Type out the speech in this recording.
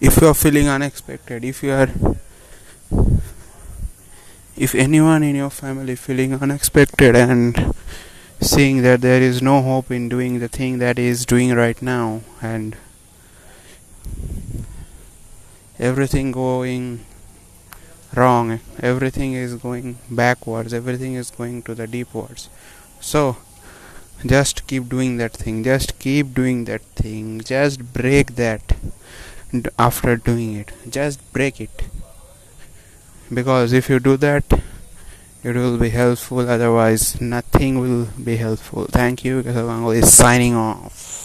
if you are feeling unexpected if you are if anyone in your family feeling unexpected and seeing that there is no hope in doing the thing that is doing right now and everything going wrong everything is going backwards everything is going to the deepwards so just keep doing that thing just keep doing that thing just break that after doing it just break it. Because if you do that it will be helpful otherwise nothing will be helpful. Thank you is signing off